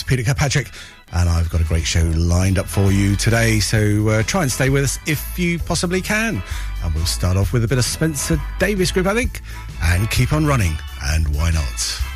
It's Peter Kirkpatrick, and I've got a great show lined up for you today. So uh, try and stay with us if you possibly can. And we'll start off with a bit of Spencer Davis Group, I think, and keep on running. And why not?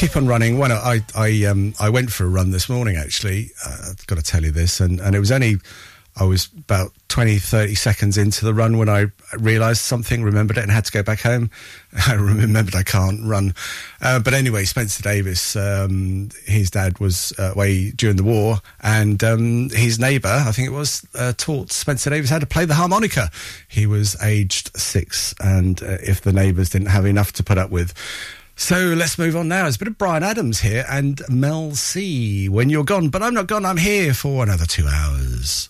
Keep on running. Well, I I um I went for a run this morning. Actually, uh, I've got to tell you this, and and it was only I was about 20, 30 seconds into the run when I realised something, remembered it, and had to go back home. I remembered I can't run. Uh, but anyway, Spencer Davis, um, his dad was away during the war, and um, his neighbour, I think it was, uh, taught Spencer Davis how to play the harmonica. He was aged six, and uh, if the neighbours didn't have enough to put up with, so let's move on now. It's a bit of Bryan Adams here and Mel C. When you're gone, but I'm not gone. I'm here for another two hours.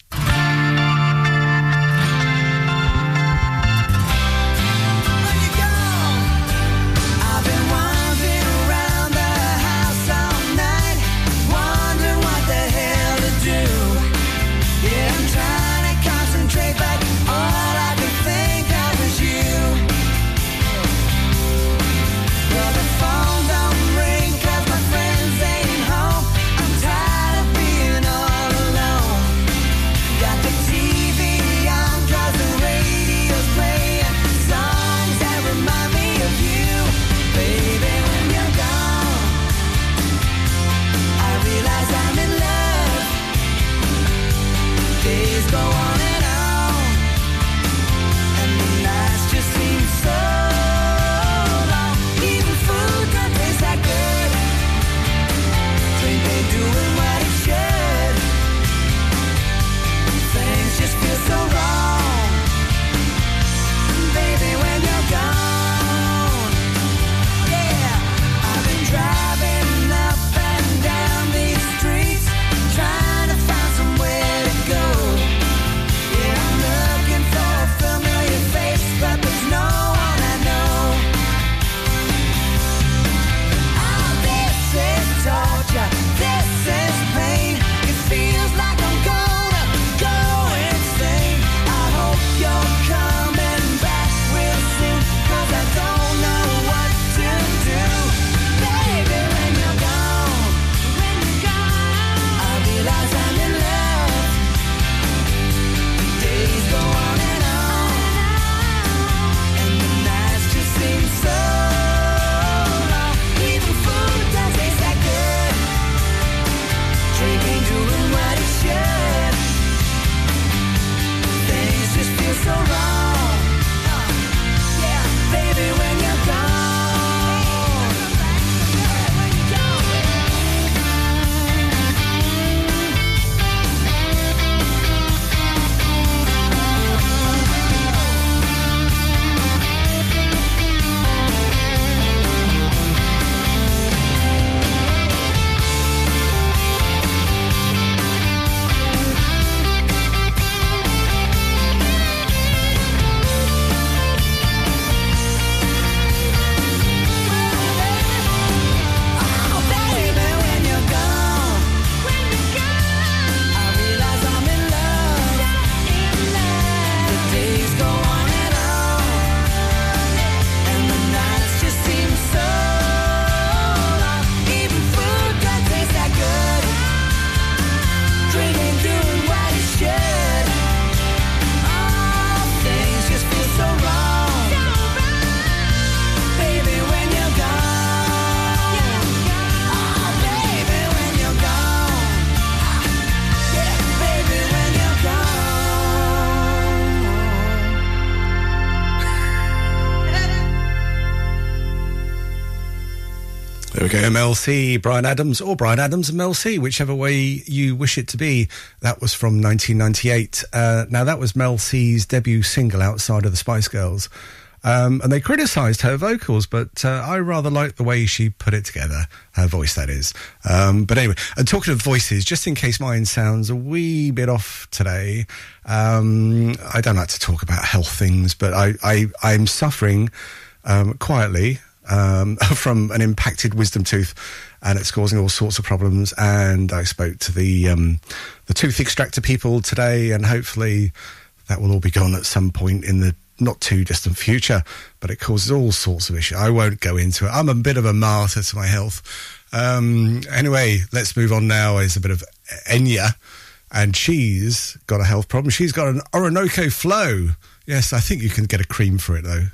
Mel C, Bryan Adams, or Bryan Adams and Mel C, whichever way you wish it to be. That was from 1998. Uh, now, that was Mel C's debut single outside of the Spice Girls. Um, and they criticised her vocals, but uh, I rather like the way she put it together. Her voice, that is. Um, but anyway, and talking of voices, just in case mine sounds a wee bit off today, um, I don't like to talk about health things, but I, I, I'm suffering um, quietly um, from an impacted wisdom tooth, and it's causing all sorts of problems. And I spoke to the um, the tooth extractor people today, and hopefully that will all be gone at some point in the not too distant future. But it causes all sorts of issues. I won't go into it. I'm a bit of a martyr to my health. Um, anyway, let's move on now. Is a bit of Enya, and she's got a health problem. She's got an Orinoco flow. Yes, I think you can get a cream for it though.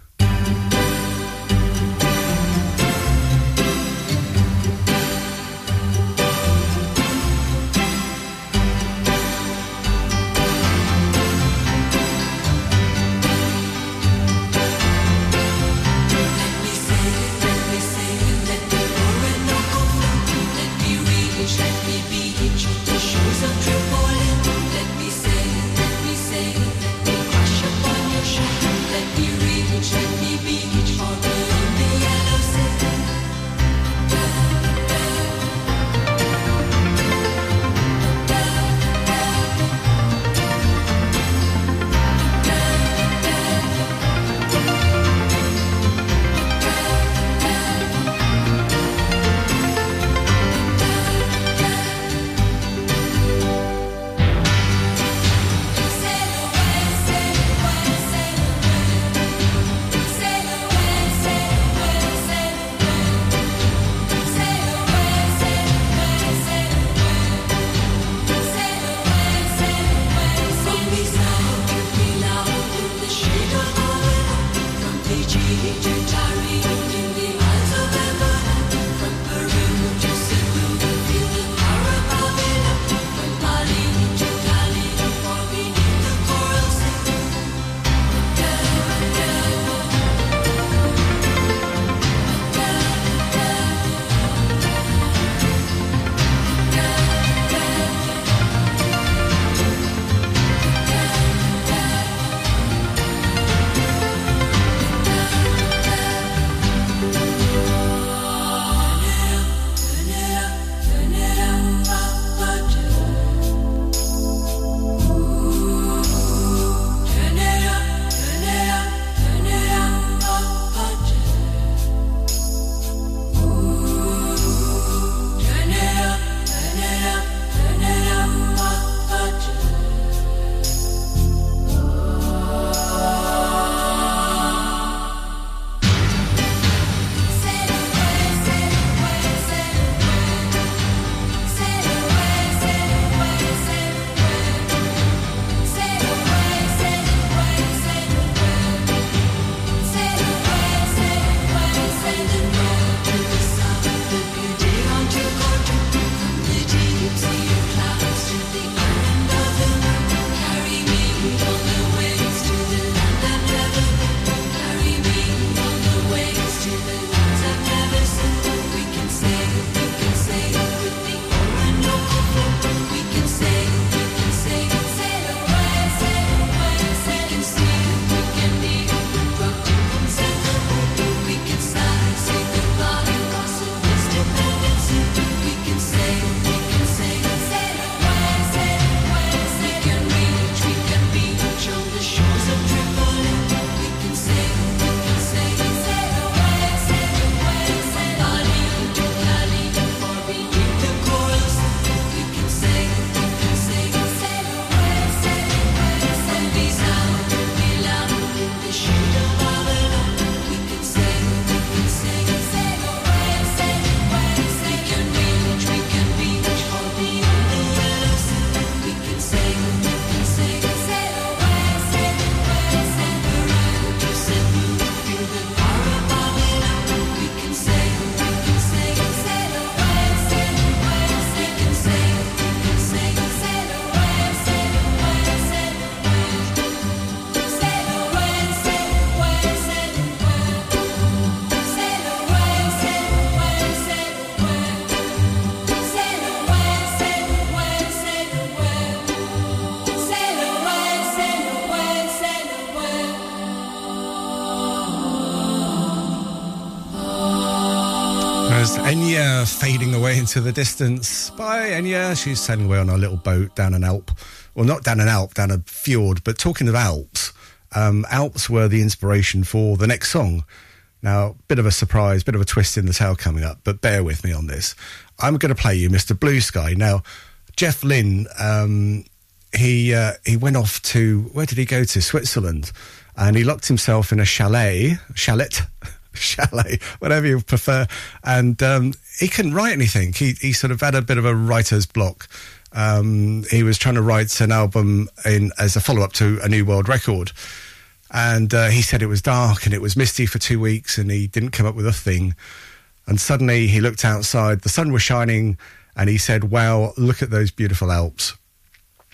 Into the distance. By Enya, she's sailing away on a little boat down an Alp. Well, not down an Alp, down a fjord. But talking of Alps, um, Alps were the inspiration for the next song. Now, bit of a surprise, bit of a twist in the tale coming up, but bear with me on this. I'm going to play you Mr. Blue Sky. Now, Jeff Lynne, um, he uh, he went off to where did he go to? Switzerland, and he locked himself in a chalet, chalet, chalet, whatever you prefer, and um, he couldn't write anything. He he sort of had a bit of a writer's block. Um, he was trying to write an album in as a follow up to a New World Record, and uh, he said it was dark and it was misty for two weeks, and he didn't come up with a thing. And suddenly he looked outside, the sun was shining, and he said, "Wow, look at those beautiful Alps."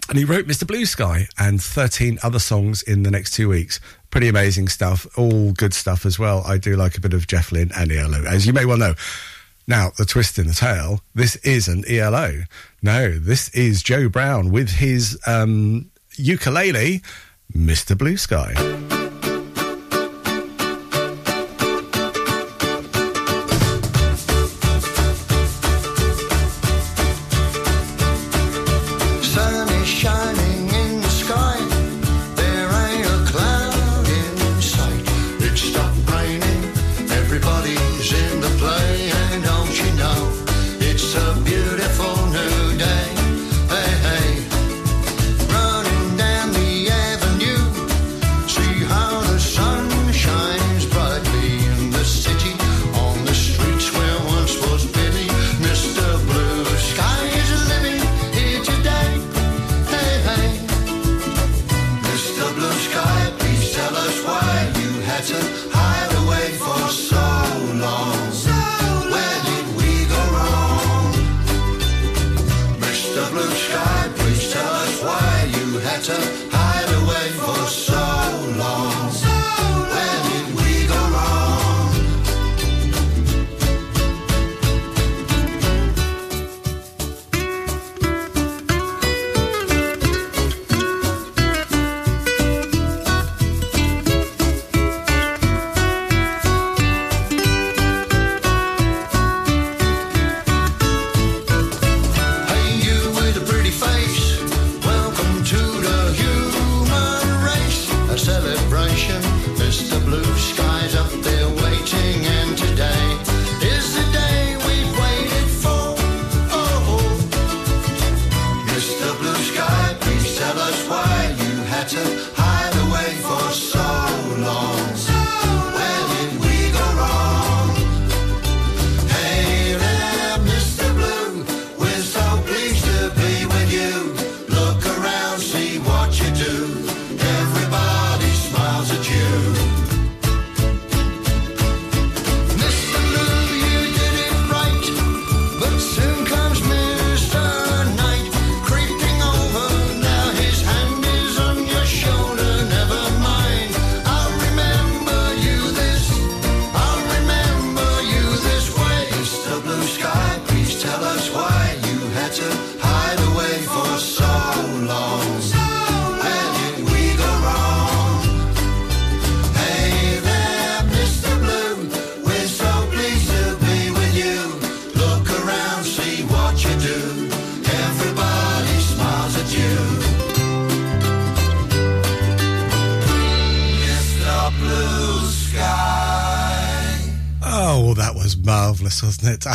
And he wrote Mr. Blue Sky and 13 other songs in the next two weeks. Pretty amazing stuff. All good stuff as well. I do like a bit of Jeff Lynne and ELO, as you may well know. Now, the twist in the tale this isn't ELO. No, this is Joe Brown with his um, ukulele, Mr. Blue Sky.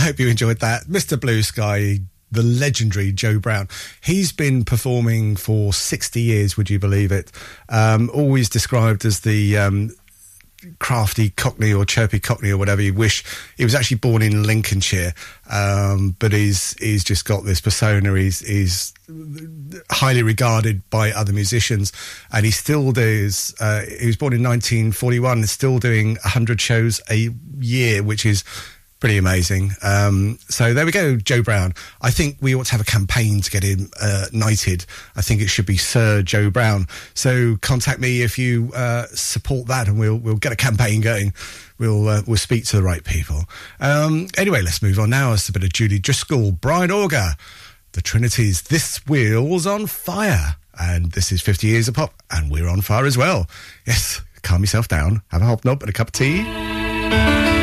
Hope you enjoyed that. Mr. Blue Sky, the legendary Joe Brown. He's been performing for 60 years, would you believe it? Um, always described as the um, crafty Cockney or chirpy Cockney or whatever you wish. He was actually born in Lincolnshire, um, but he's he's just got this persona. He's he's highly regarded by other musicians, and he still does. Uh, he was born in 1941, and still doing 100 shows a year, which is pretty amazing. Um, so there we go, Joe Brown. I think we ought to have a campaign to get him uh, knighted. I think it should be Sir Joe Brown. So contact me if you uh, support that, and we'll we'll get a campaign going. We'll uh, we'll speak to the right people. Um, anyway, let's move on now. It's a bit of Julie Driscoll, Brian Auger, the Trinity's This wheel's on fire, and this is 50 years of pop, and we're on fire as well. Yes, calm yourself down, have a hobnob and a cup of tea.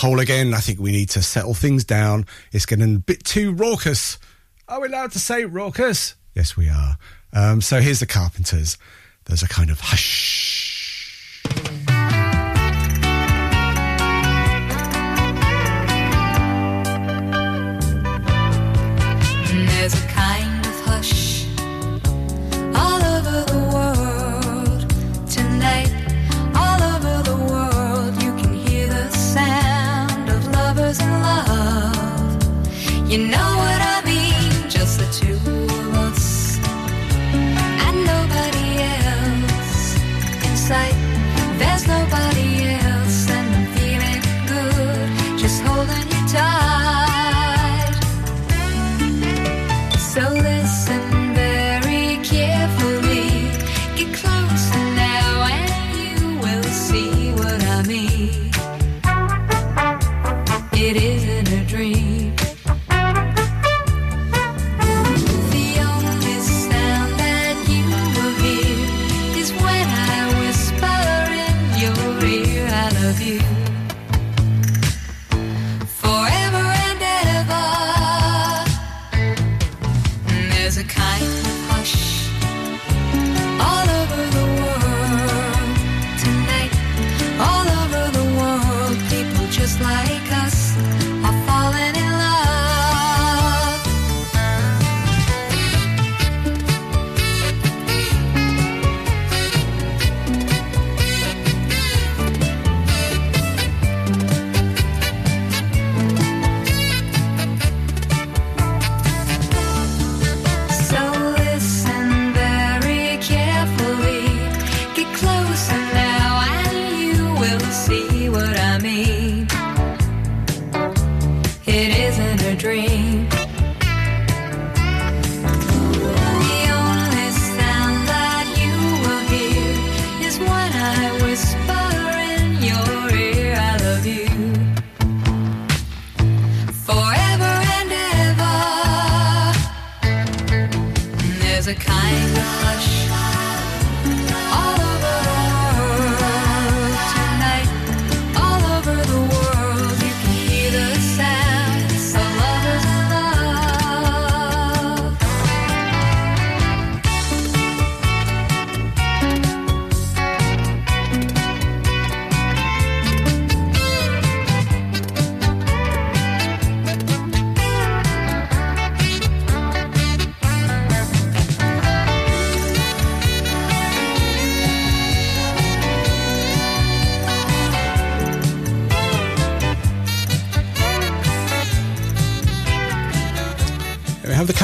hole again. I think we need to settle things down. It's getting a bit too raucous. Are we allowed to say raucous? Yes, we are. Um, so here's the Carpenters. There's a kind of hush. There's a kind You know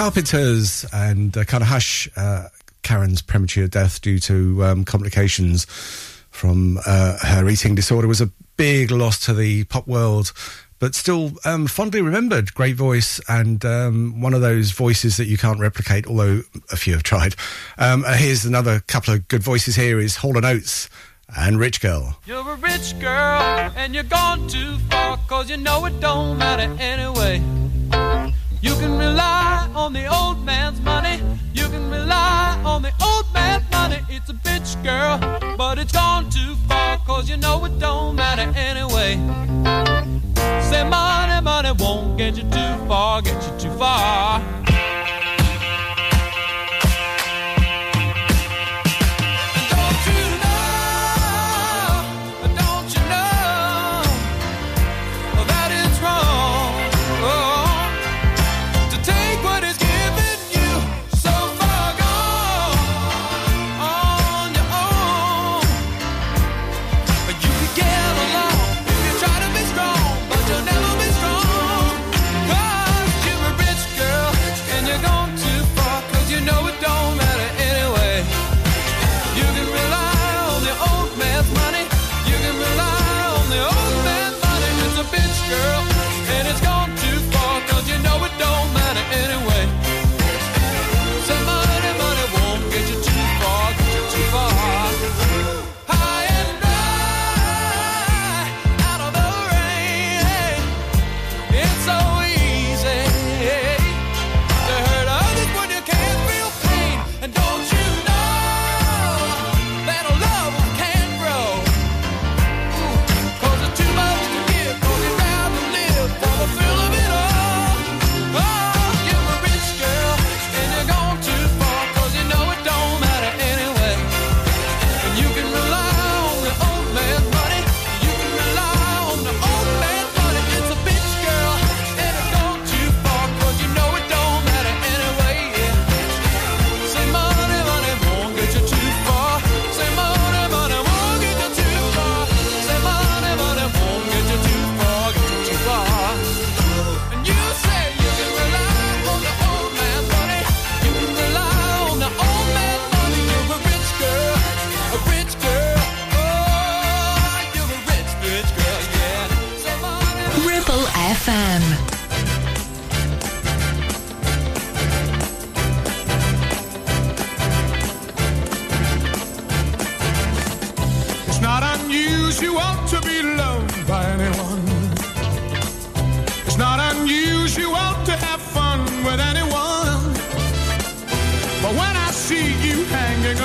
Carpenters and uh, kind of hush uh, Karen's premature death due to um, complications from uh, her eating disorder was a big loss to the pop world, but still um, fondly remembered. Great voice and um, one of those voices that you can't replicate, although a few have tried. Um, uh, here's another couple of good voices. Here is Hall and Oates and Rich Girl. You're a rich girl and you're gone too far cause you know it don't matter anyway. You can rely on the old man's money. You can rely on the old man's money. It's a bitch girl, but it's gone too far cause you know it don't matter anyway. Say money, money won't get you too far, get you too far.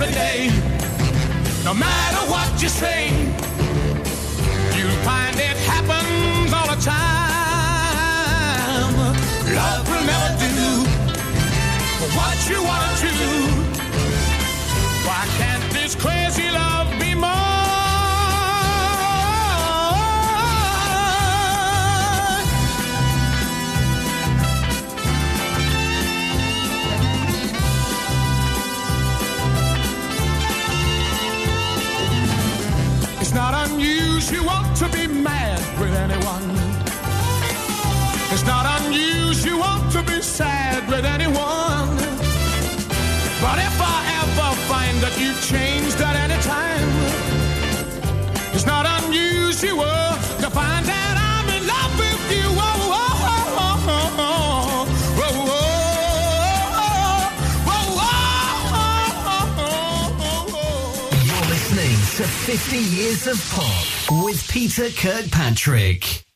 Every day. No matter what you say, you'll find it happens all the time. Love will never do what you wanna do. Why can't this crazy love you want to be mad with anyone. It's not unusual to be sad with anyone. But if I ever find that you've changed at any time, it's not unusual to find out I'm in love with you. Oh, oh, oh, You're listening to 50 Years of Pop with Peter Kirkpatrick.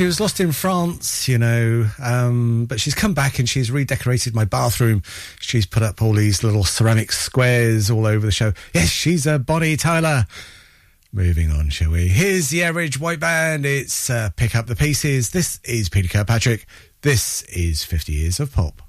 she was lost in France, you know, um, but she's come back and she's redecorated my bathroom. She's put up all these little ceramic squares all over the show. Yes, she's a Bonnie Tyler. Moving on, shall we? Here's the average white band. It's uh, Pick Up the Pieces. This is Peter Kirkpatrick. This is 50 Years of Pop.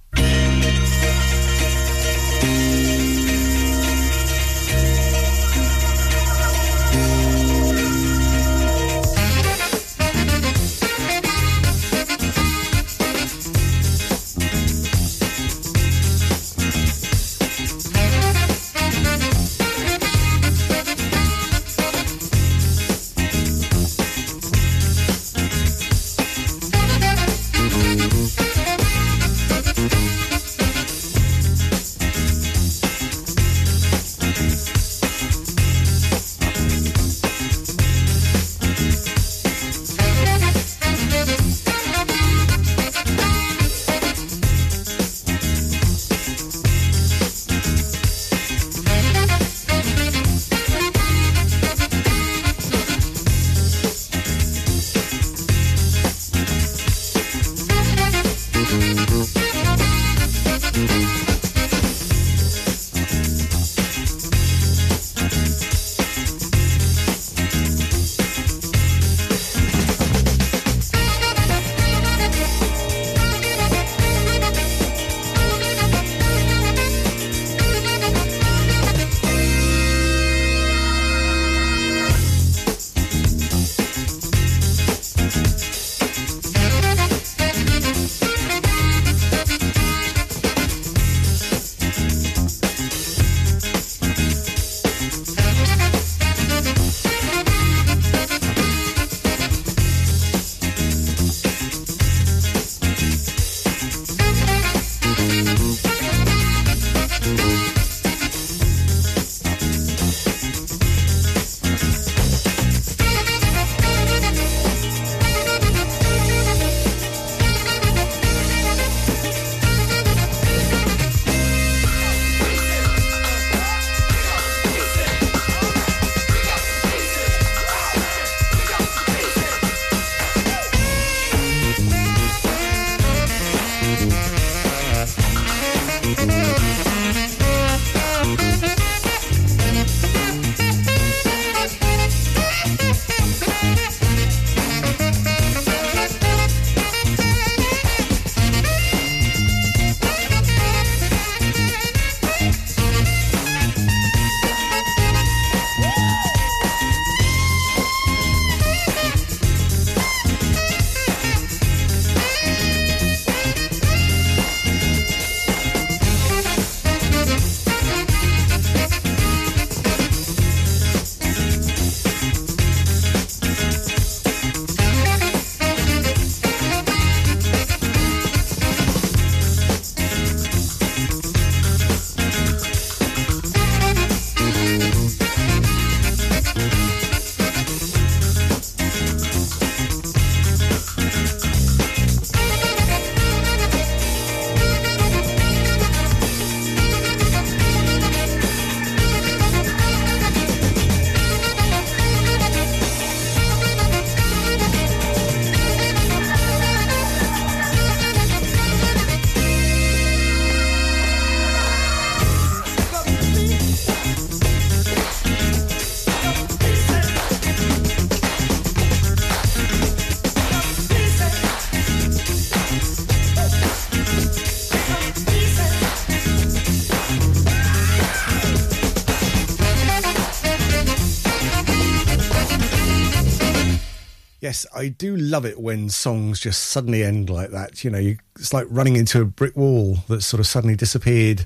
Yes, I do love it when songs just suddenly end like that. You know, you, it's like running into a brick wall that sort of suddenly disappeared.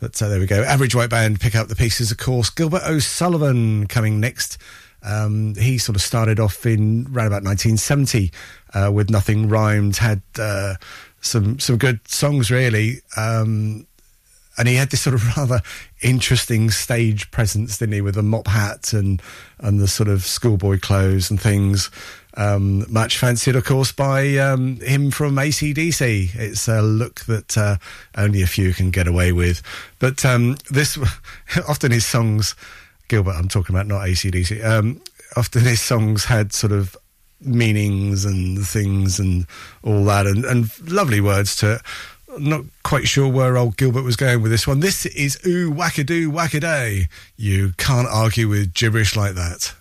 But uh, there we go. Average White Band pick up the pieces, of course. Gilbert O'Sullivan coming next. Um, he sort of started off in around about 1970 uh, with Nothing Rhymed, had uh, some some good songs really. Um, and he had this sort of rather interesting stage presence, didn't he, with the mop hat and and the sort of schoolboy clothes and things. Um, much fancied, of course, by um, him from ACDC. It's a look that uh, only a few can get away with. But um, this, often his songs, Gilbert, I'm talking about, not ACDC. Um, often his songs had sort of meanings and things and all that, and, and lovely words to it not quite sure where old Gilbert was going with this one. This is ooh wackadoo wackaday. You can't argue with gibberish like that.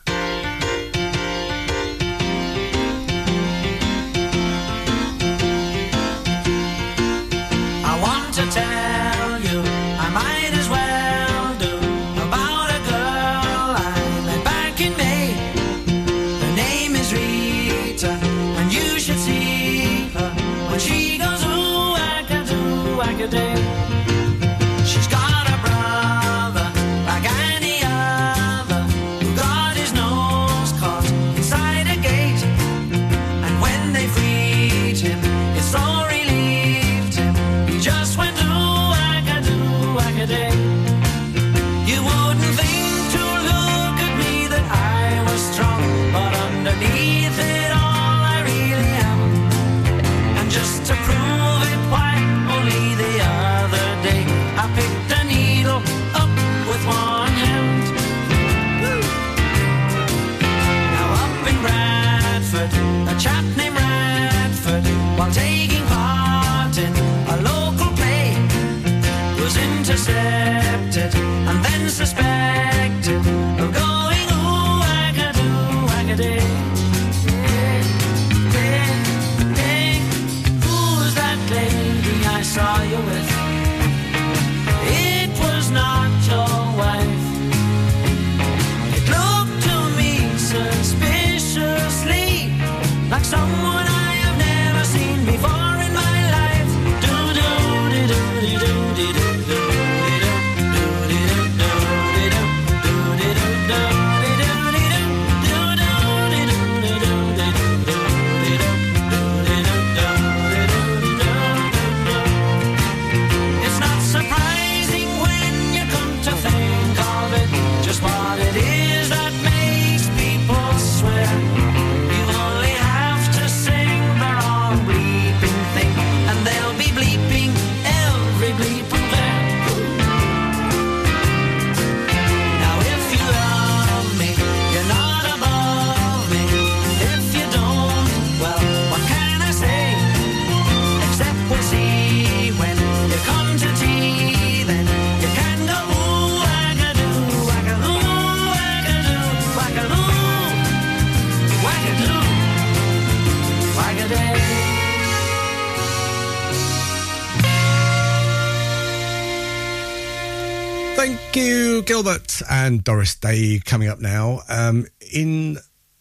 And Doris Day. Coming up now, um, in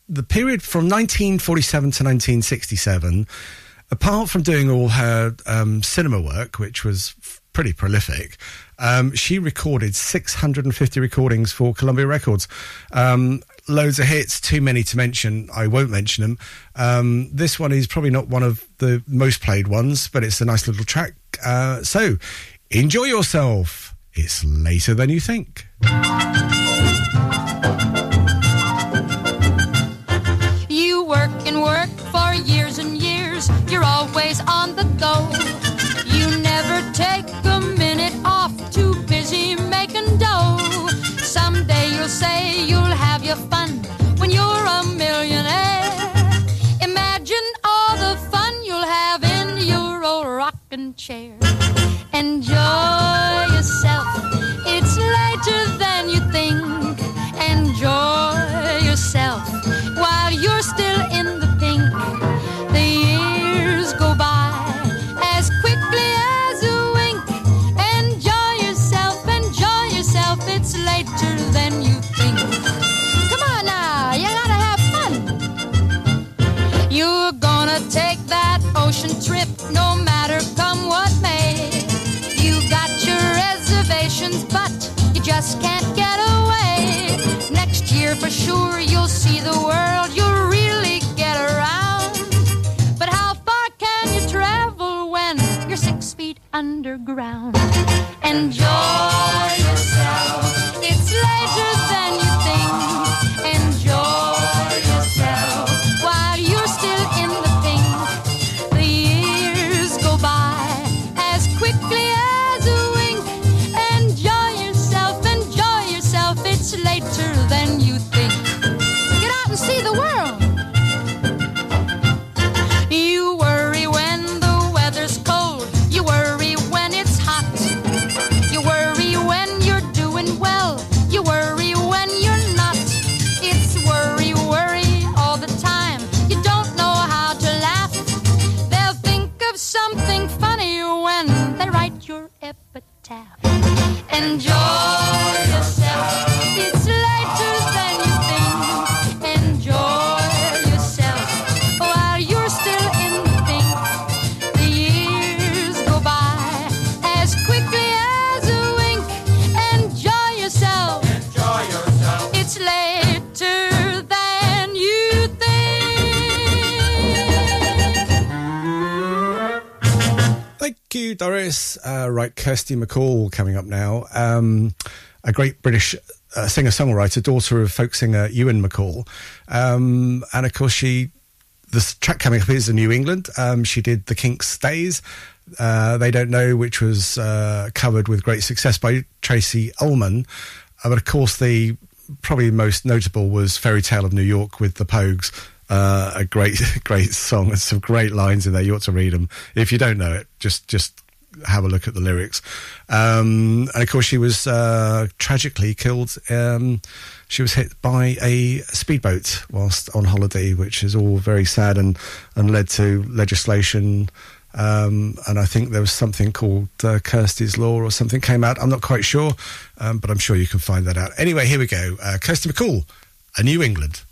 the period from 1947 to 1967, apart from doing all her um, cinema work, which was pretty prolific, um, she recorded 650 recordings for Columbia Records. Um, loads of hits, too many to mention. I won't mention them. Um, this one is probably not one of the most played ones, but it's a nice little track. Uh, so enjoy yourself. It's later than you think. You work and work for years and years. You're always on the go. You never take a minute off. Too busy making dough. Someday you'll say you'll have your fun when you're a millionaire. Imagine all the fun you'll have in your old rocking chair. Enjoy ocean trip, no matter come what may. You got your reservations, but you just can't get away. Next year for sure you'll see the world, you'll really get around. But how far can you travel when you're six feet underground? Enjoy later right, Kirsty MacColl coming up now. Um, a great British uh, singer songwriter, daughter of folk singer Ewan MacColl. Um, and of course, she. This track coming up is in New England. Um, she did The Kinks Days. Uh, they Don't Know, which was uh, covered with great success by Tracey Ullman. Uh, but of course, the probably most notable was Fairy Tale of New York with the Pogues. Uh, a great, great song and some great lines in there. You ought to read them. If you don't know it, just just have a look at the lyrics. Um, and of course, she was uh, tragically killed. Um, she was hit by a speedboat whilst on holiday, which is all very sad and and led to legislation. Um, and I think there was something called uh, Kirsty's Law or something came out. I'm not quite sure, um, but I'm sure you can find that out. Anyway, here we go. Uh, Kirsty MacColl, A New England.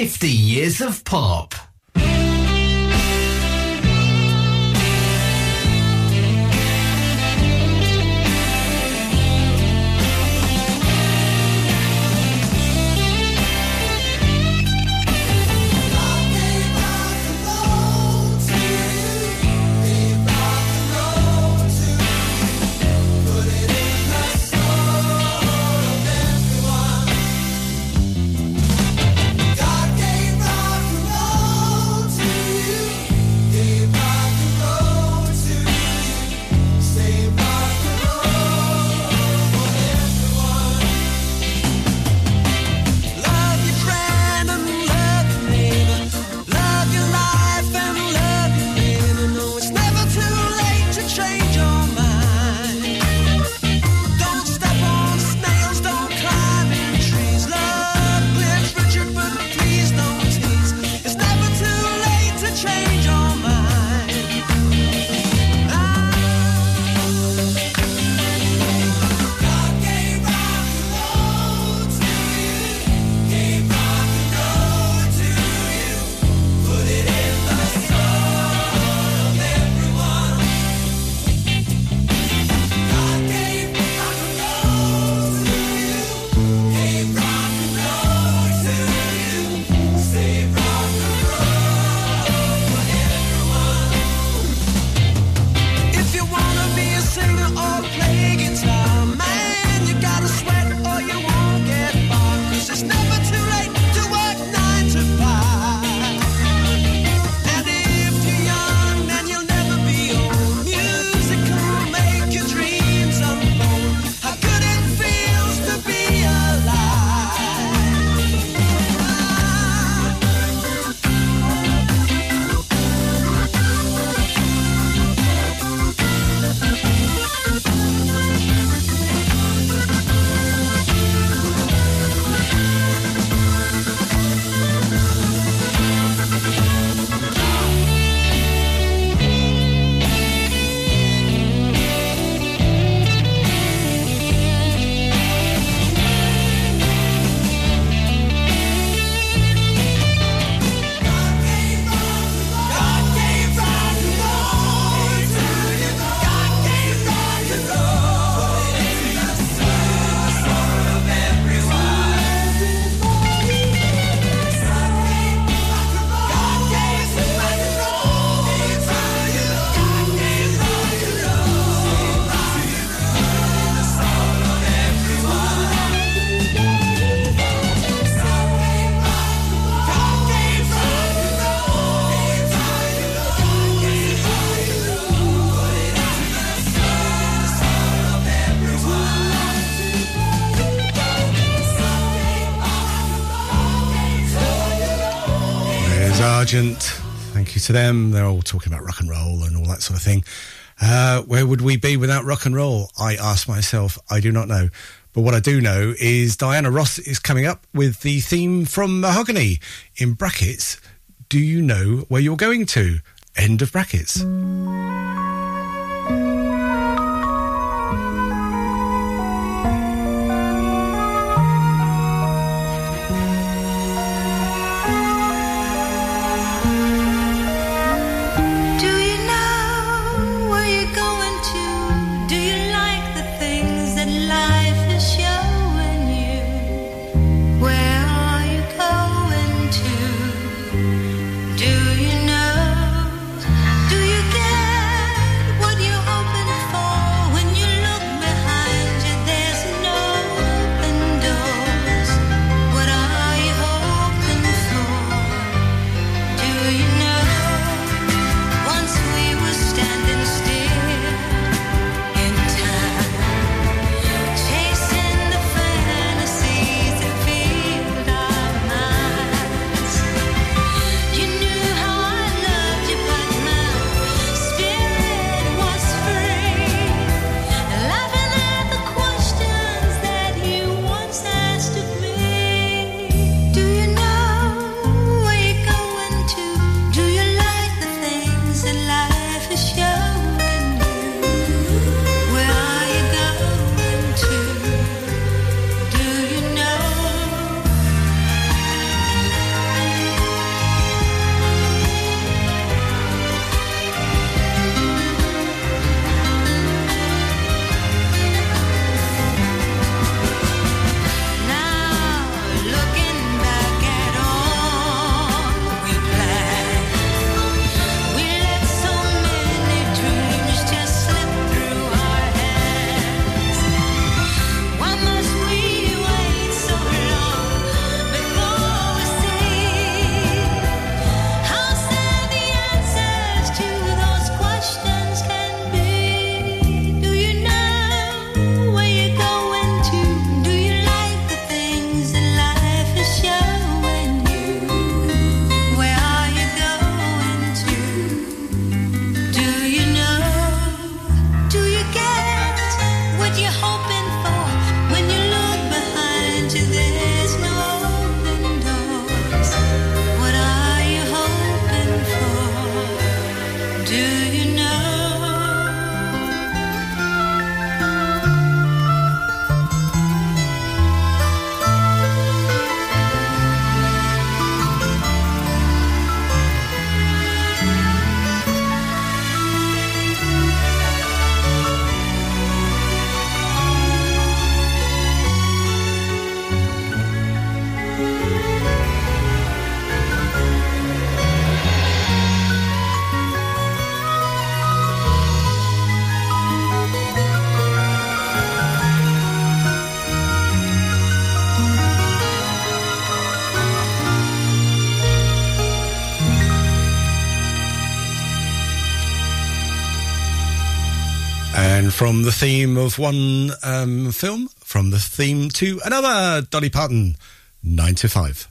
50 years of pop. Thank you to them. They're all talking about rock and roll and all that sort of thing. Uh, where would we be without rock and roll? I ask myself. I do not know. But what I do know is Diana Ross is coming up with the theme from Mahogany in brackets. Do you know where you're going to? End of brackets. From the theme of one um, film, from the theme to another, Dolly Parton, 9 to 5.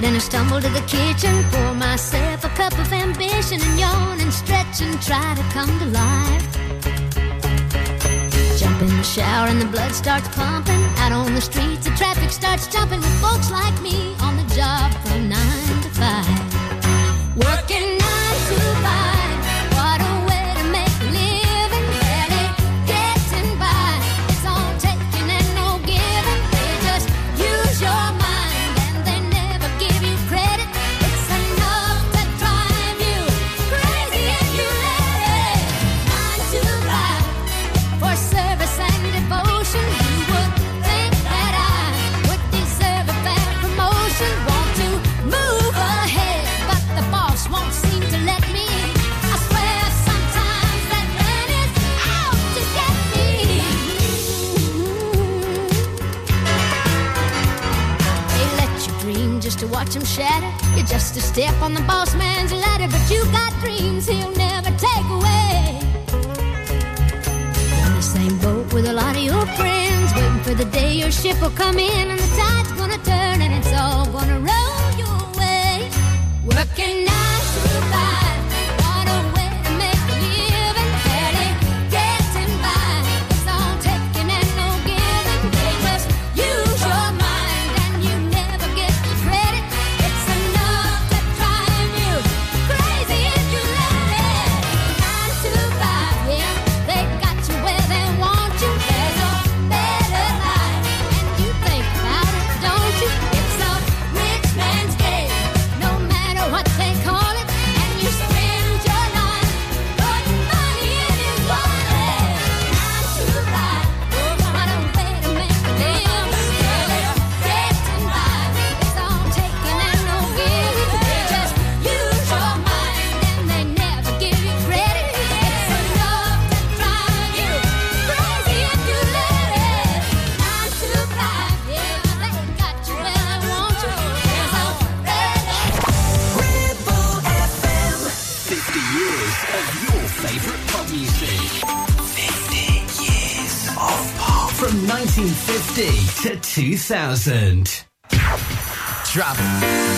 I stumble to the kitchen, pour myself a cup of ambition and yawn and stretch and try to come to life. Jump in the shower and the blood starts pumping. Out on the streets, the traffic starts jumping with folks like me on the job from nine to five. Working watch him shatter. You're just a step on the boss man's ladder, but you got dreams he'll never take away. You're in the same boat with a lot of your friends, waiting for the day your ship will come in and the tide's gonna turn and it's all gonna roll your way. Working nine to five. 1950 to 2000. Trap.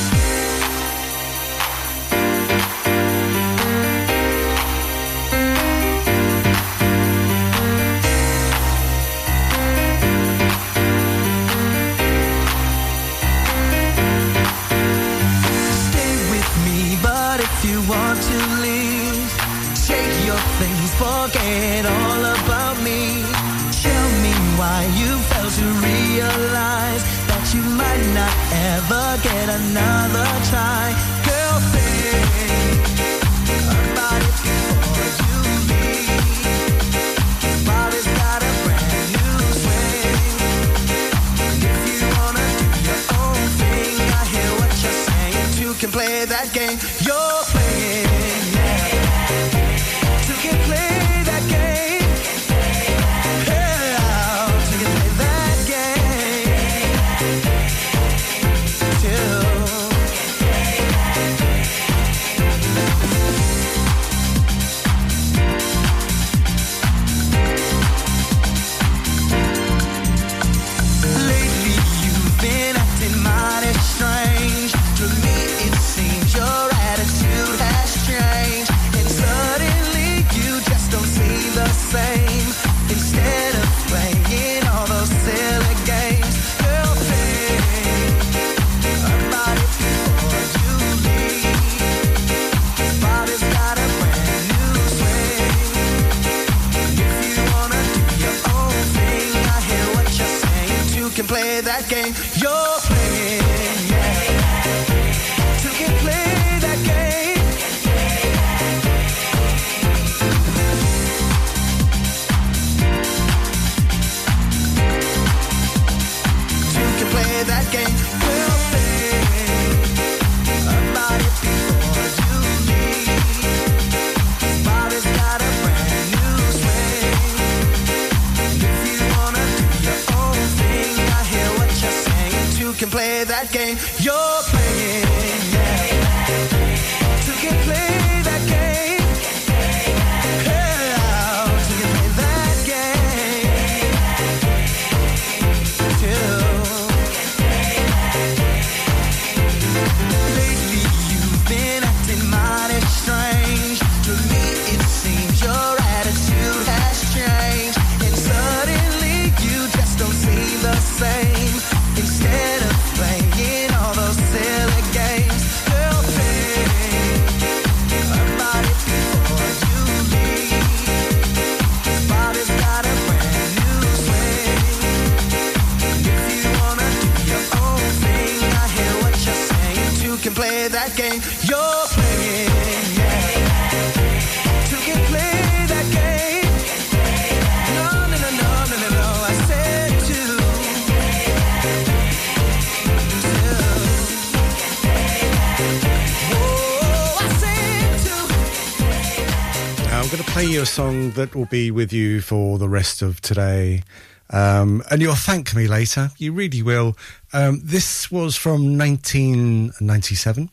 Song that will be with you for the rest of today. Um, and you'll thank me later. You really will. Um, this was from 1997.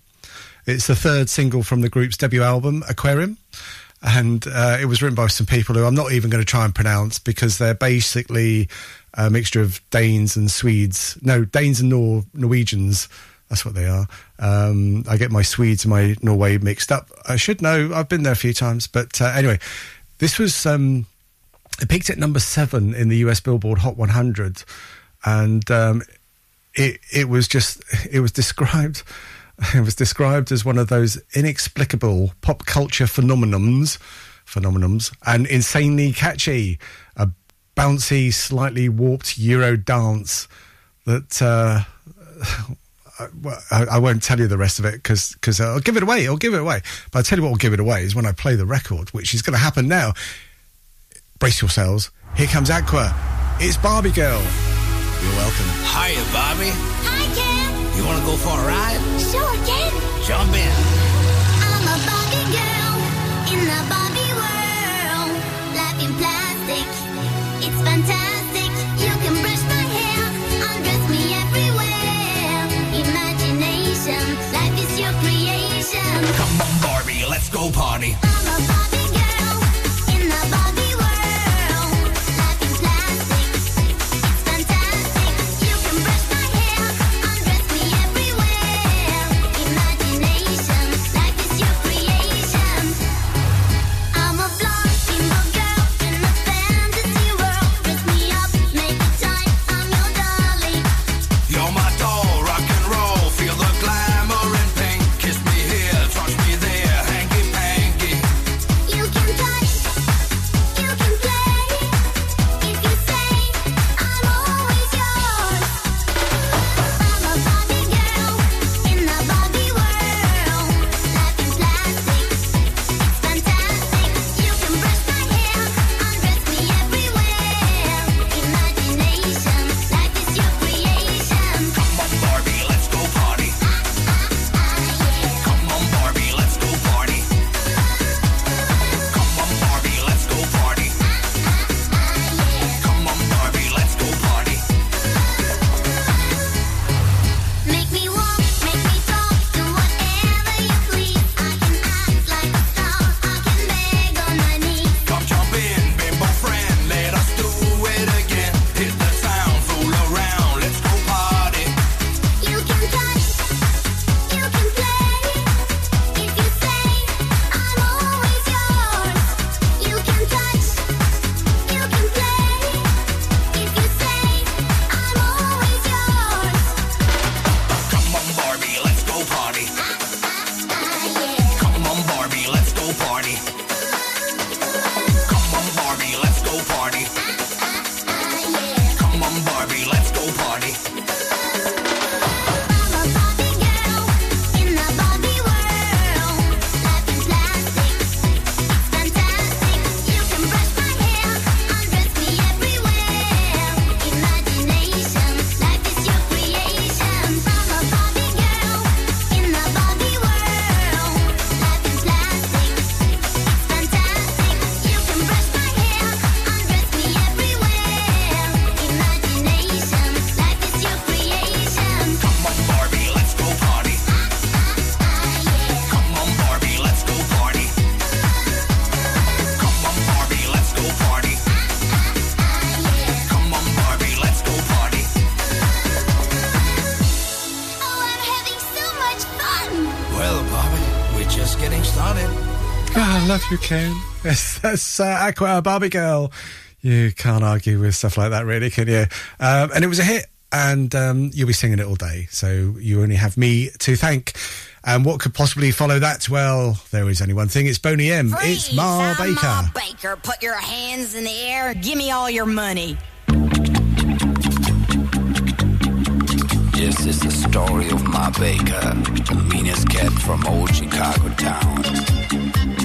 It's the third single from the group's debut album, Aquarium. And uh, it was written by some people who I'm not even going to try and pronounce because they're basically a mixture of Danes and Swedes. No, Danes and Nor- Norwegians. That's what they are. Um, I get my Swedes and my Norway mixed up. I should know. I've been there a few times. But uh, anyway, this was. Um, it peaked at number seven in the US Billboard Hot 100. And um, it, it was just. It was described. It was described as one of those inexplicable pop culture phenomenons, phenomenons, and insanely catchy. A bouncy, slightly warped Euro dance that uh, I, well, I, I won't tell you the rest of it because I'll give it away. I'll give it away. But I'll tell you what will give it away is when I play the record, which is going to happen now. Brace yourselves. Here comes Aqua. It's Barbie Girl. You're welcome. Hiya, Barbie. Hi, Ken. You want to go for a ride? Sure, Ken. Jump in. I'm a Barbie girl in the Barbie world. Life in plastic, it's fantastic. Go party. Well, Barbie, we're just getting started. God, I love you, Ken. Yes, that's uh, Aqua Barbie Girl. You can't argue with stuff like that, really, can you? Um, and it was a hit, and um, you'll be singing it all day. So you only have me to thank. And what could possibly follow that? Well, there is only one thing. It's Boney M. It's Ma I'm Baker. Ma Baker. Put your hands in the air. Give me all your money. Yes, is the story of Ma Baker, the meanest cat from old Chicago town.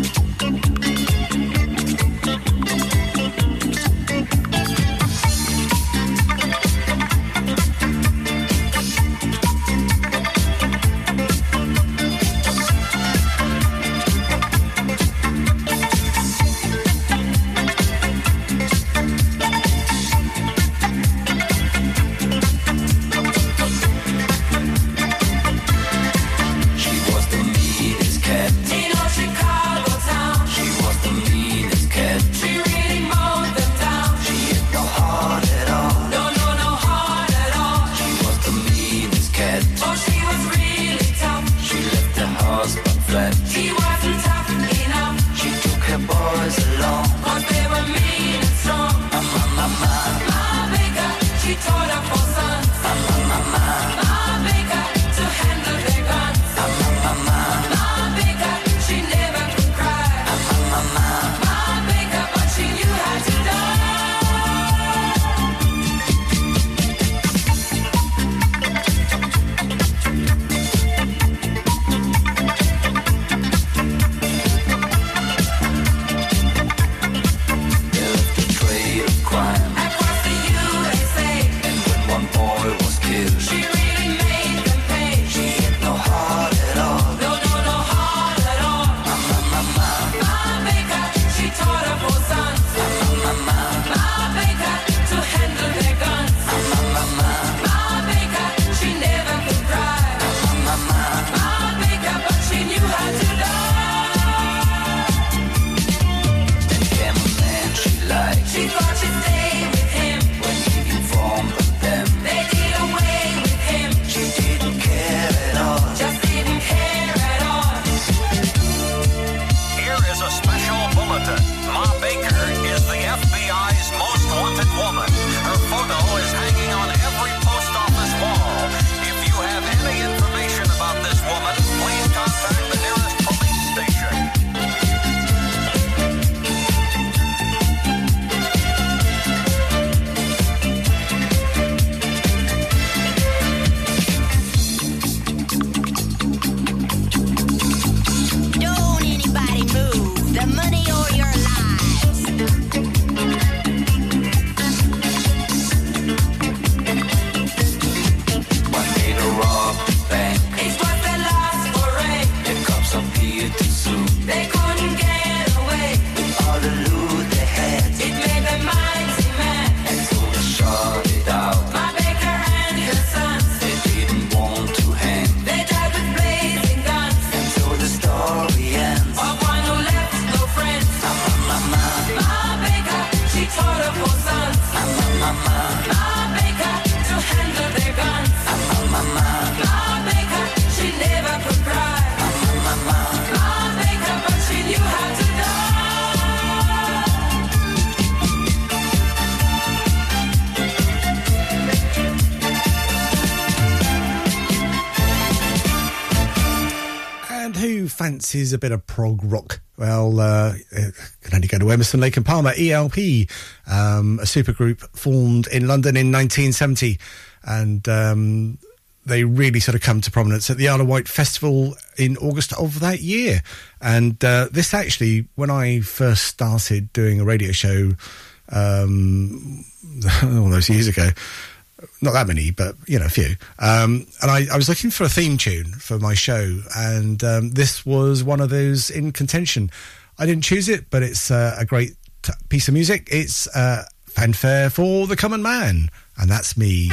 Fancies a bit of prog rock? Well, uh, can only go to Emerson, Lake and Palmer, ELP, um, a supergroup formed in London in 1970. And um, they really sort of come to prominence at the Isle of Wight Festival in August of that year. And uh, this actually, when I first started doing a radio show um, all those years ago, not that many, but you know, a few. Um, and I, I was looking for a theme tune for my show, and um, this was one of those in contention. I didn't choose it, but it's uh, a great t- piece of music. It's uh, fanfare for the common man, and that's me.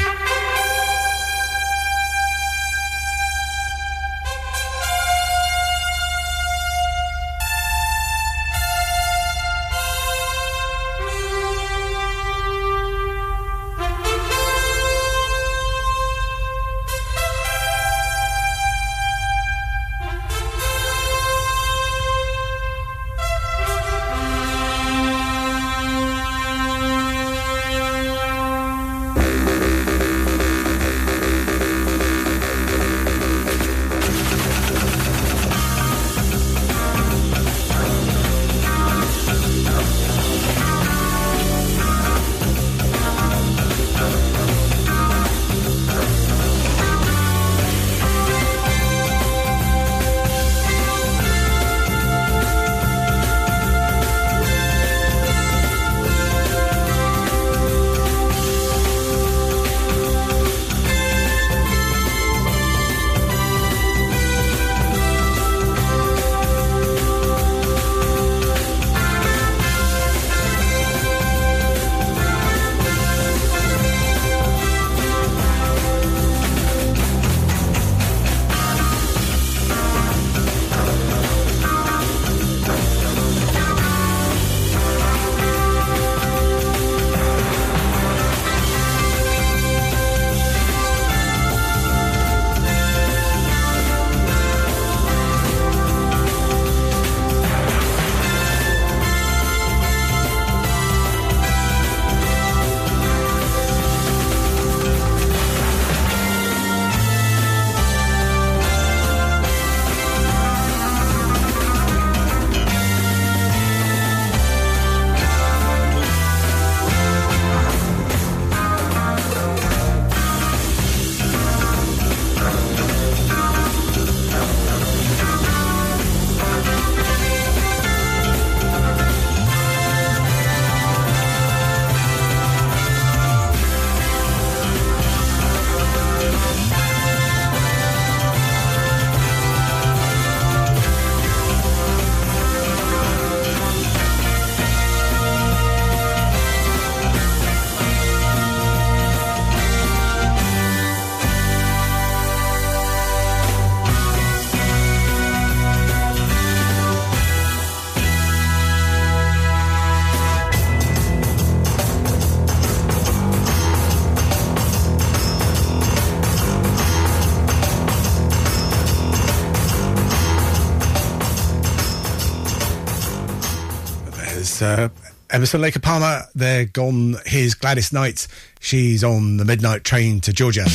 Uh, Emerson Lake Palmer, they're gone. Here's Gladys Knight. She's on the midnight train to Georgia.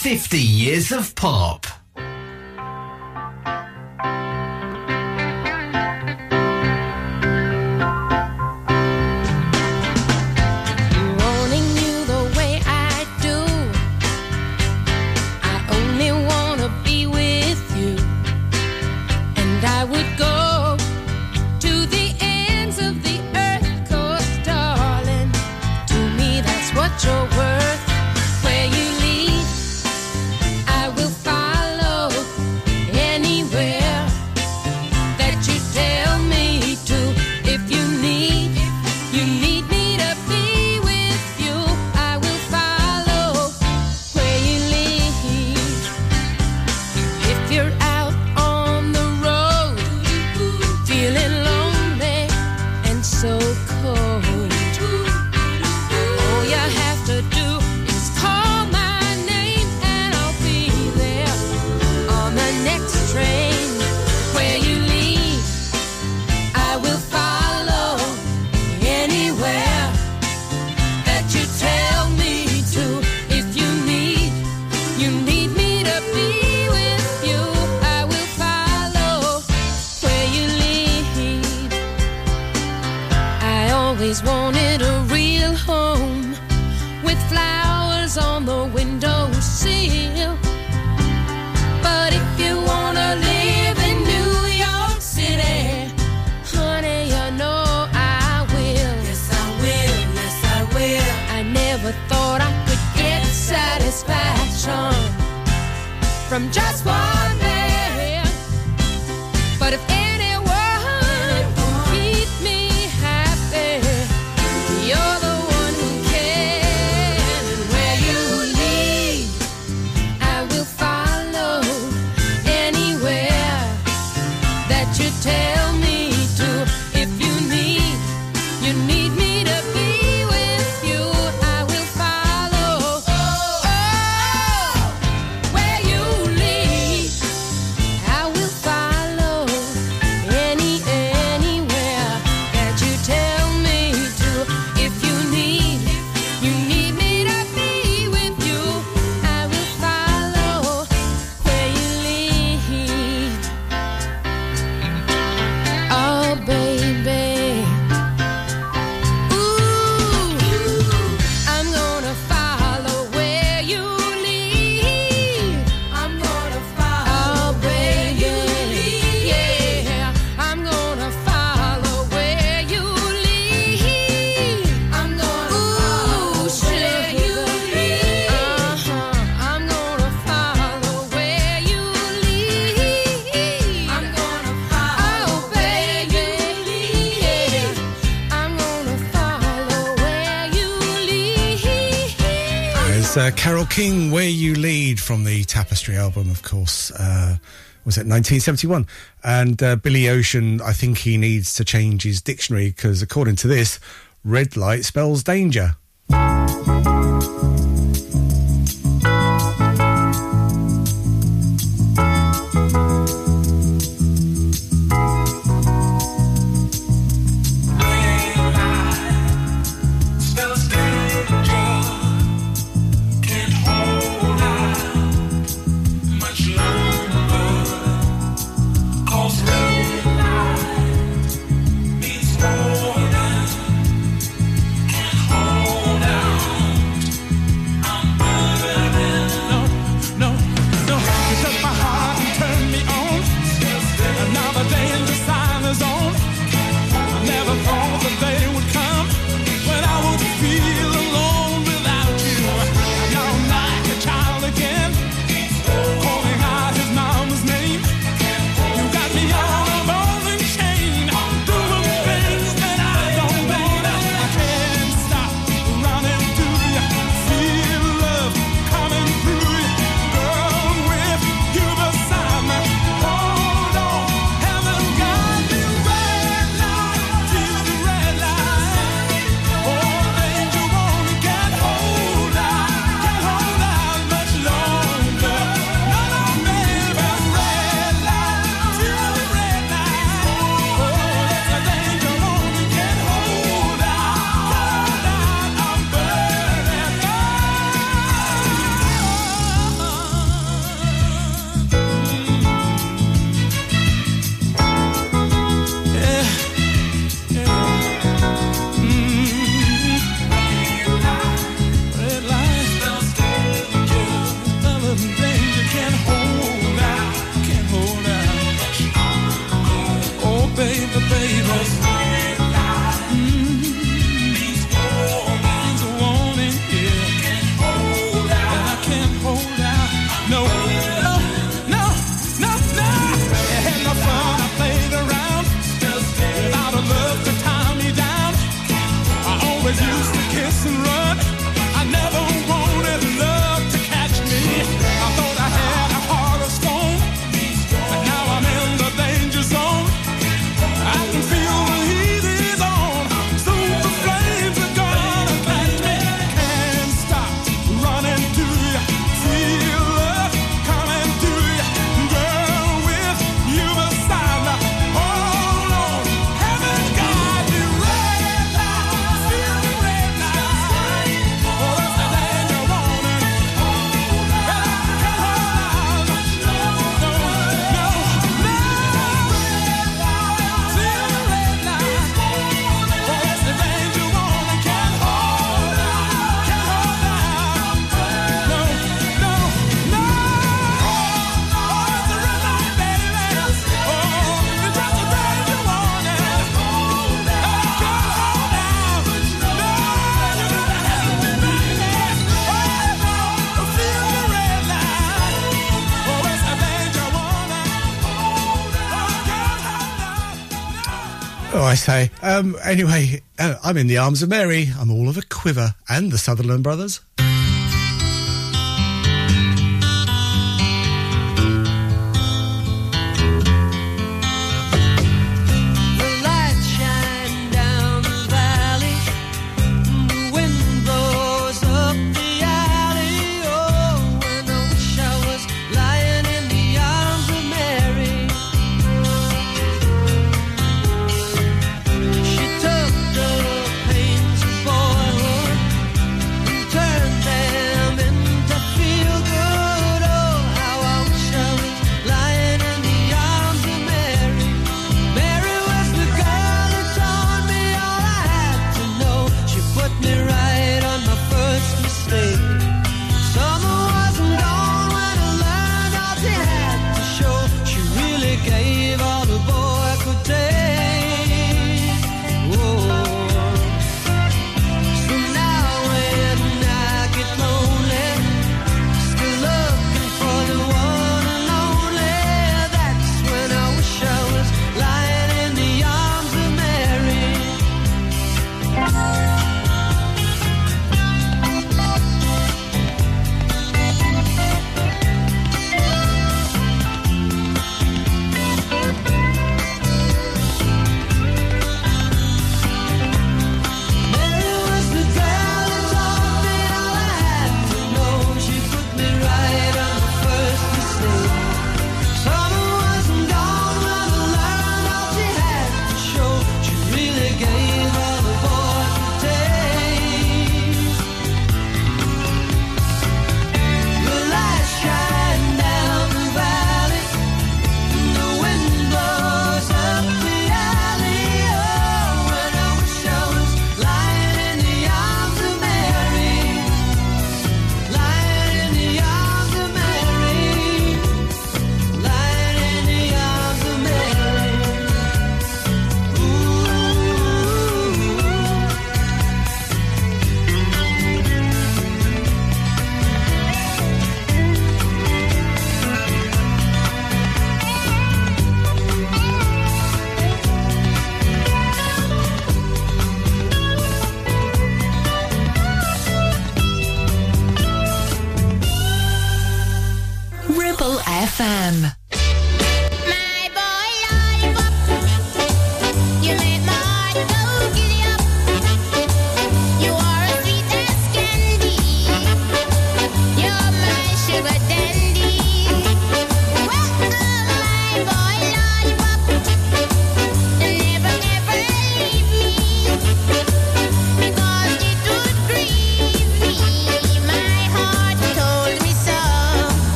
50 years of pop. uh, Carole King, Where You Lead from the Tapestry album, of course. Uh, was it 1971? And uh, Billy Ocean, I think he needs to change his dictionary because, according to this, red light spells danger. say. Eh? Um, anyway, uh, I'm in the arms of Mary. I'm all of a quiver. And the Sutherland Brothers.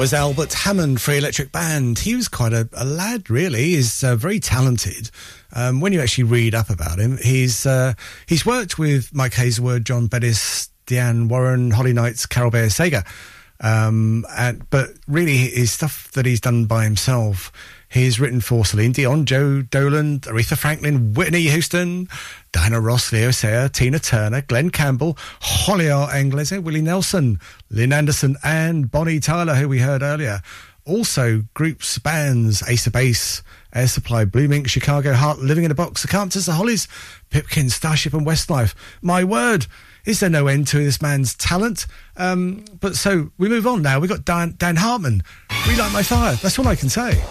Was Albert Hammond, Free Electric Band. He was quite a, a lad, really. He's uh, very talented. Um, when you actually read up about him, he's uh, he's worked with Mike Hazelwood, John Bettis, Diane Warren, Holly Knights, Carole Bayer Sager. Um, and, but really, his stuff that he's done by himself, he's written for Celine Dion, Joe Dolan, Aretha Franklin, Whitney Houston, Diana Ross, Leo Sayer, Tina Turner, Glen Campbell, Julio Iglesias, Willie Nelson, Lynn Anderson, and Bonnie Tyler, who we heard earlier. Also, groups, bands, Ace of Base, Air Supply, Blue Mink, Chicago Heart, Living in a Box, The Carpenters, The Hollies, Pipkin, Starship, and Westlife. My word, is there no end to this man's talent? Um, but so we move on now. We've got Dan, Dan Hartman. Relight My Fire. That's all I can say.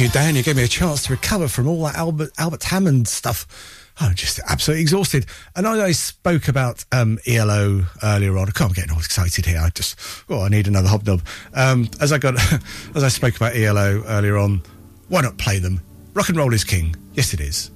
You, Dan. You gave me a chance to recover from all that Albert Albert Hammond stuff. I'm just absolutely exhausted. And I, I spoke about um, ELO earlier on. I can't get all excited here. I just, oh, I need another hobnob. Um, as I got, as I spoke about ELO earlier on, why not play them? Rock and roll is king. Yes, it is.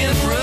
broken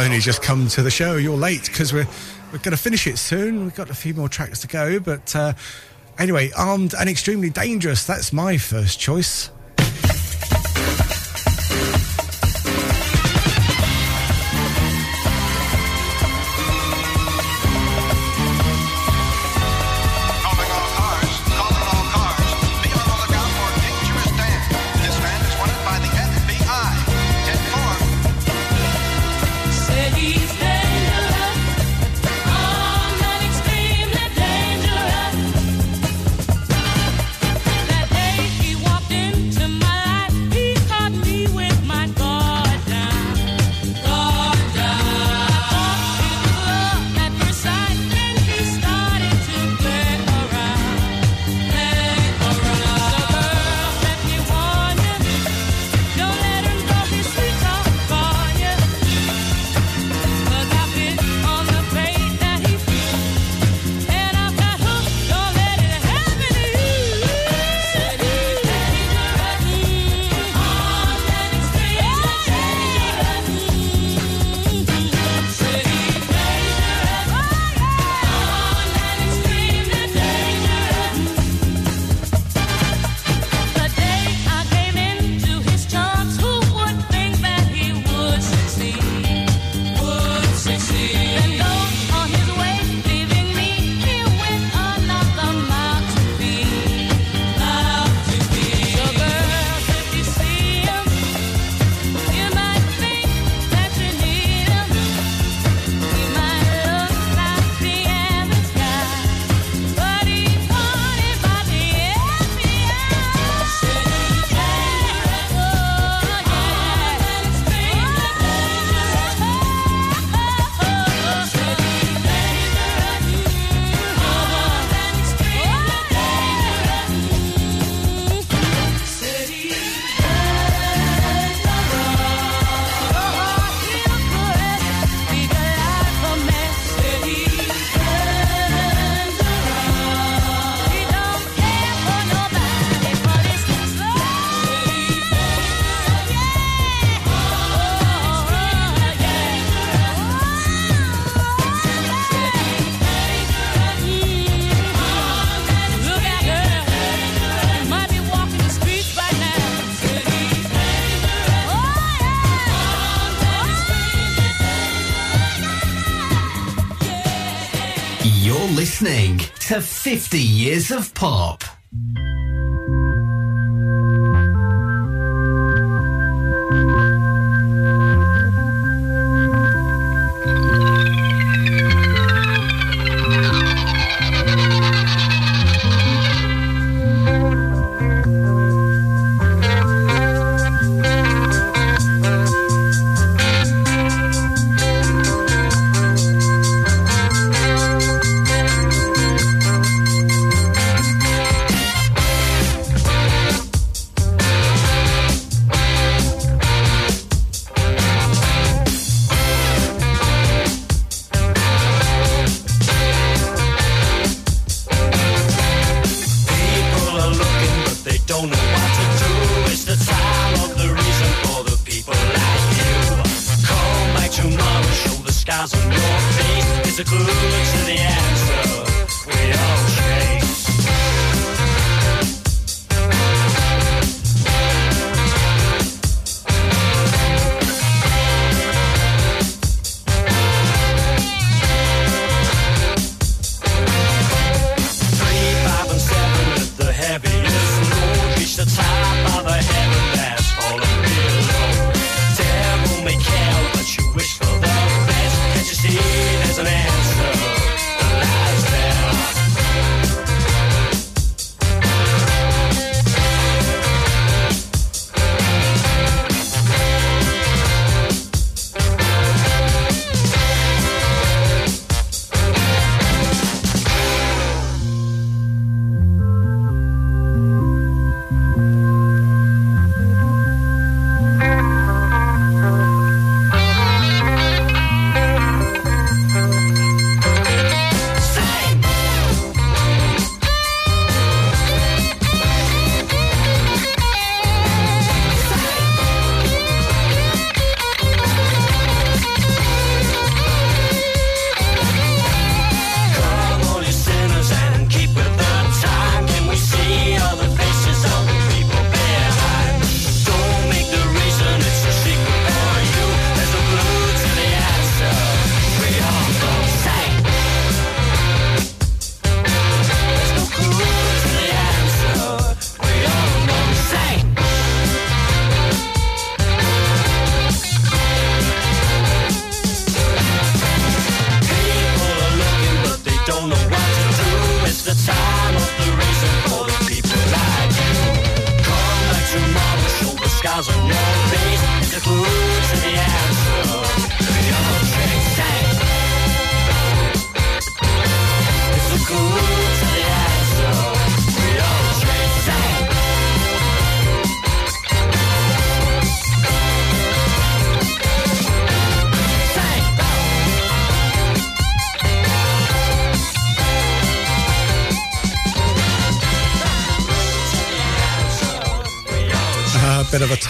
only just come to the show, you're late because we're we're going to finish it soon. We've got a few more tracks to go, but uh, anyway, armed and extremely dangerous. That's my first choice. listening to 50 Years of Pop.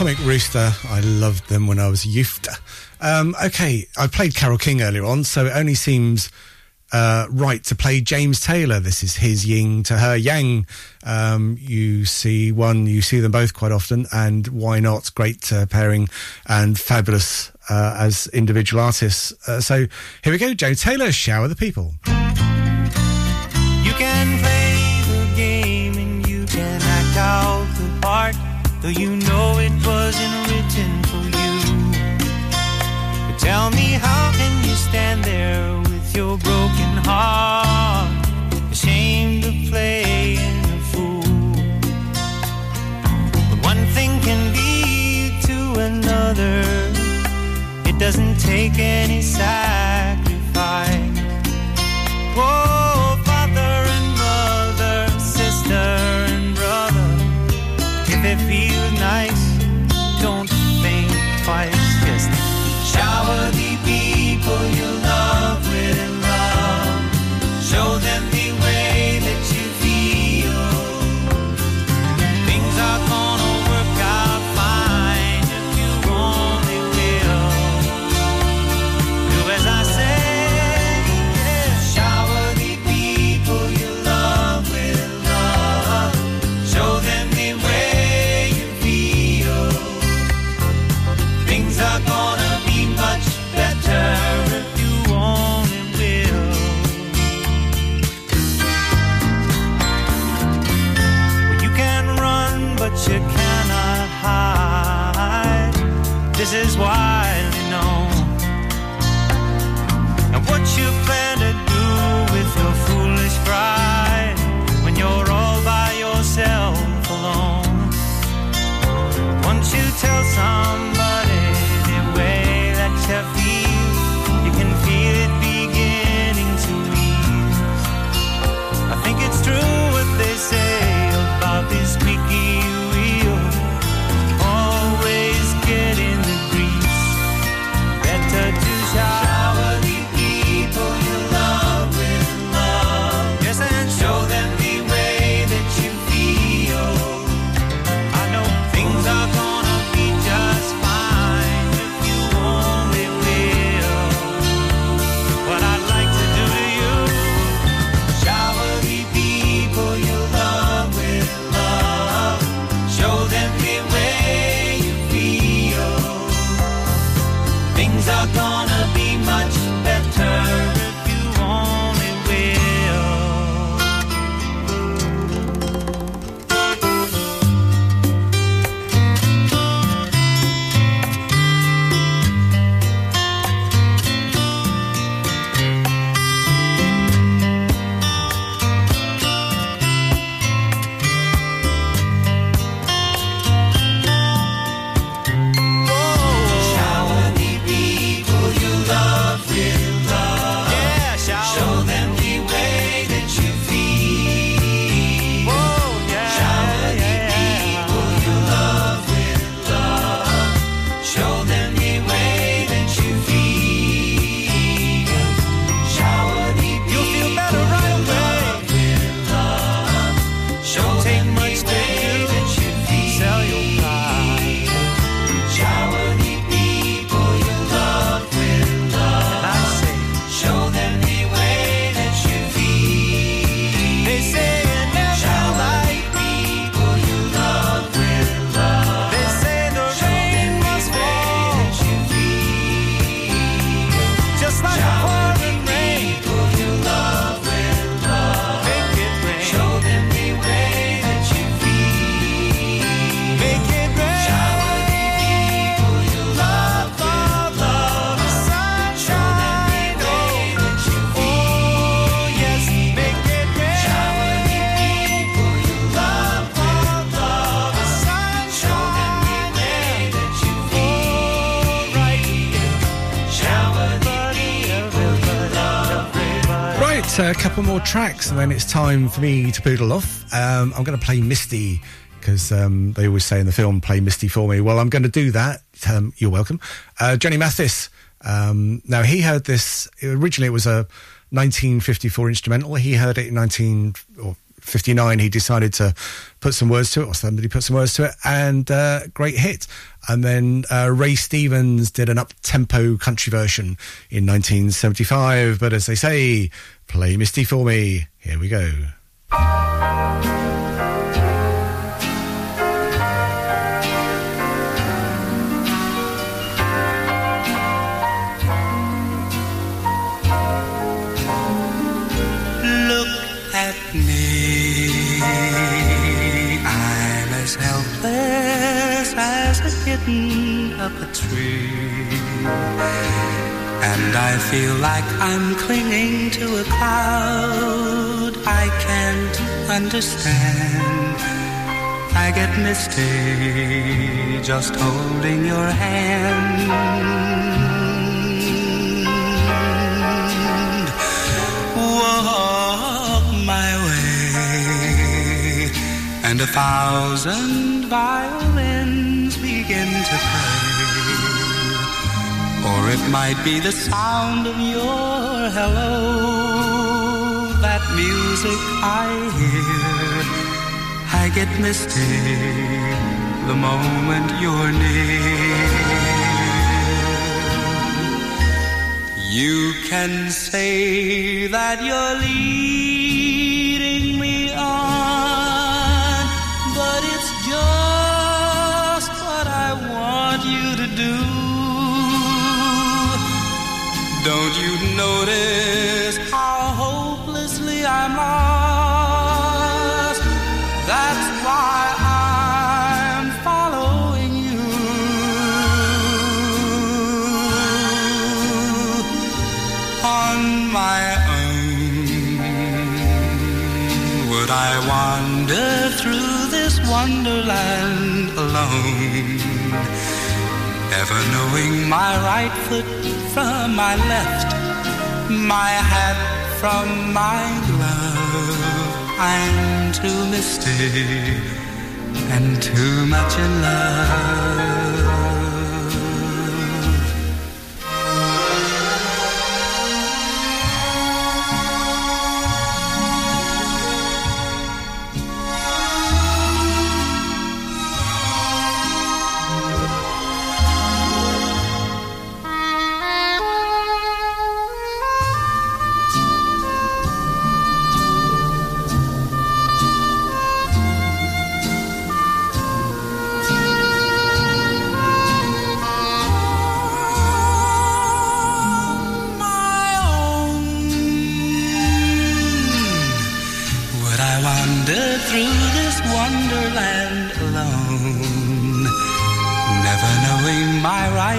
Atomic Rooster. I loved them when I was a youth. Um, okay, I played Carole King earlier on, so it only seems uh, right to play James Taylor. This is his ying to her yang. Um, you see one, you see them both quite often, and why not? Great uh, pairing and fabulous uh, as individual artists. Uh, so here we go, Joe Taylor, Shower the People. You can play the game and you can act out the part, though you know wasn't written for you. But tell me, how can you stand there with your broken heart? Ashamed of playing the fool. But one thing can lead to another, it doesn't take any side. Couple more tracks, and then it's time for me to poodle off. Um, I'm going to play Misty because um, they always say in the film, "Play Misty for me." Well, I'm going to do that. Um, you're welcome, uh, Johnny Mathis. Um, now he heard this originally. It was a 1954 instrumental. He heard it in 19 or 59. He decided to put some words to it, or somebody put some words to it, and uh, great hit. And then uh, Ray Stevens did an up-tempo country version in 1975. But as they say, play Misty for me. Here we go. Look at me. I'm as helpless as a kitten up a tree. And I feel like I'm clinging to a cloud I can't understand. I get misty just holding your hand. Walk my way, and a thousand violins begin to play. Or it might be the sound of your hello, that music I hear. I get misty the moment you're near. You can say that you're leading notice how hopelessly I'm lost? That's why I'm following you. On my own, would I wander through this wonderland alone? Never knowing my right foot from my left, my hat from my glove. I'm too misty and too much in love.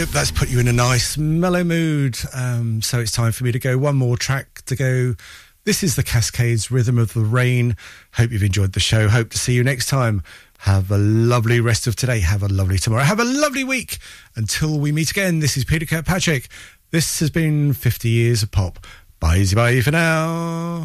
Hope that's put you in a nice mellow mood. Um, so it's time for me to go. One more track to go. This is the Cascades Rhythm of the Rain. Hope you've enjoyed the show. Hope to see you next time. Have a lovely rest of today. Have a lovely tomorrow. Have a lovely week. Until we meet again, this is Peter Kirkpatrick. This has been 50 Years of Pop. Bye easy. bye for now.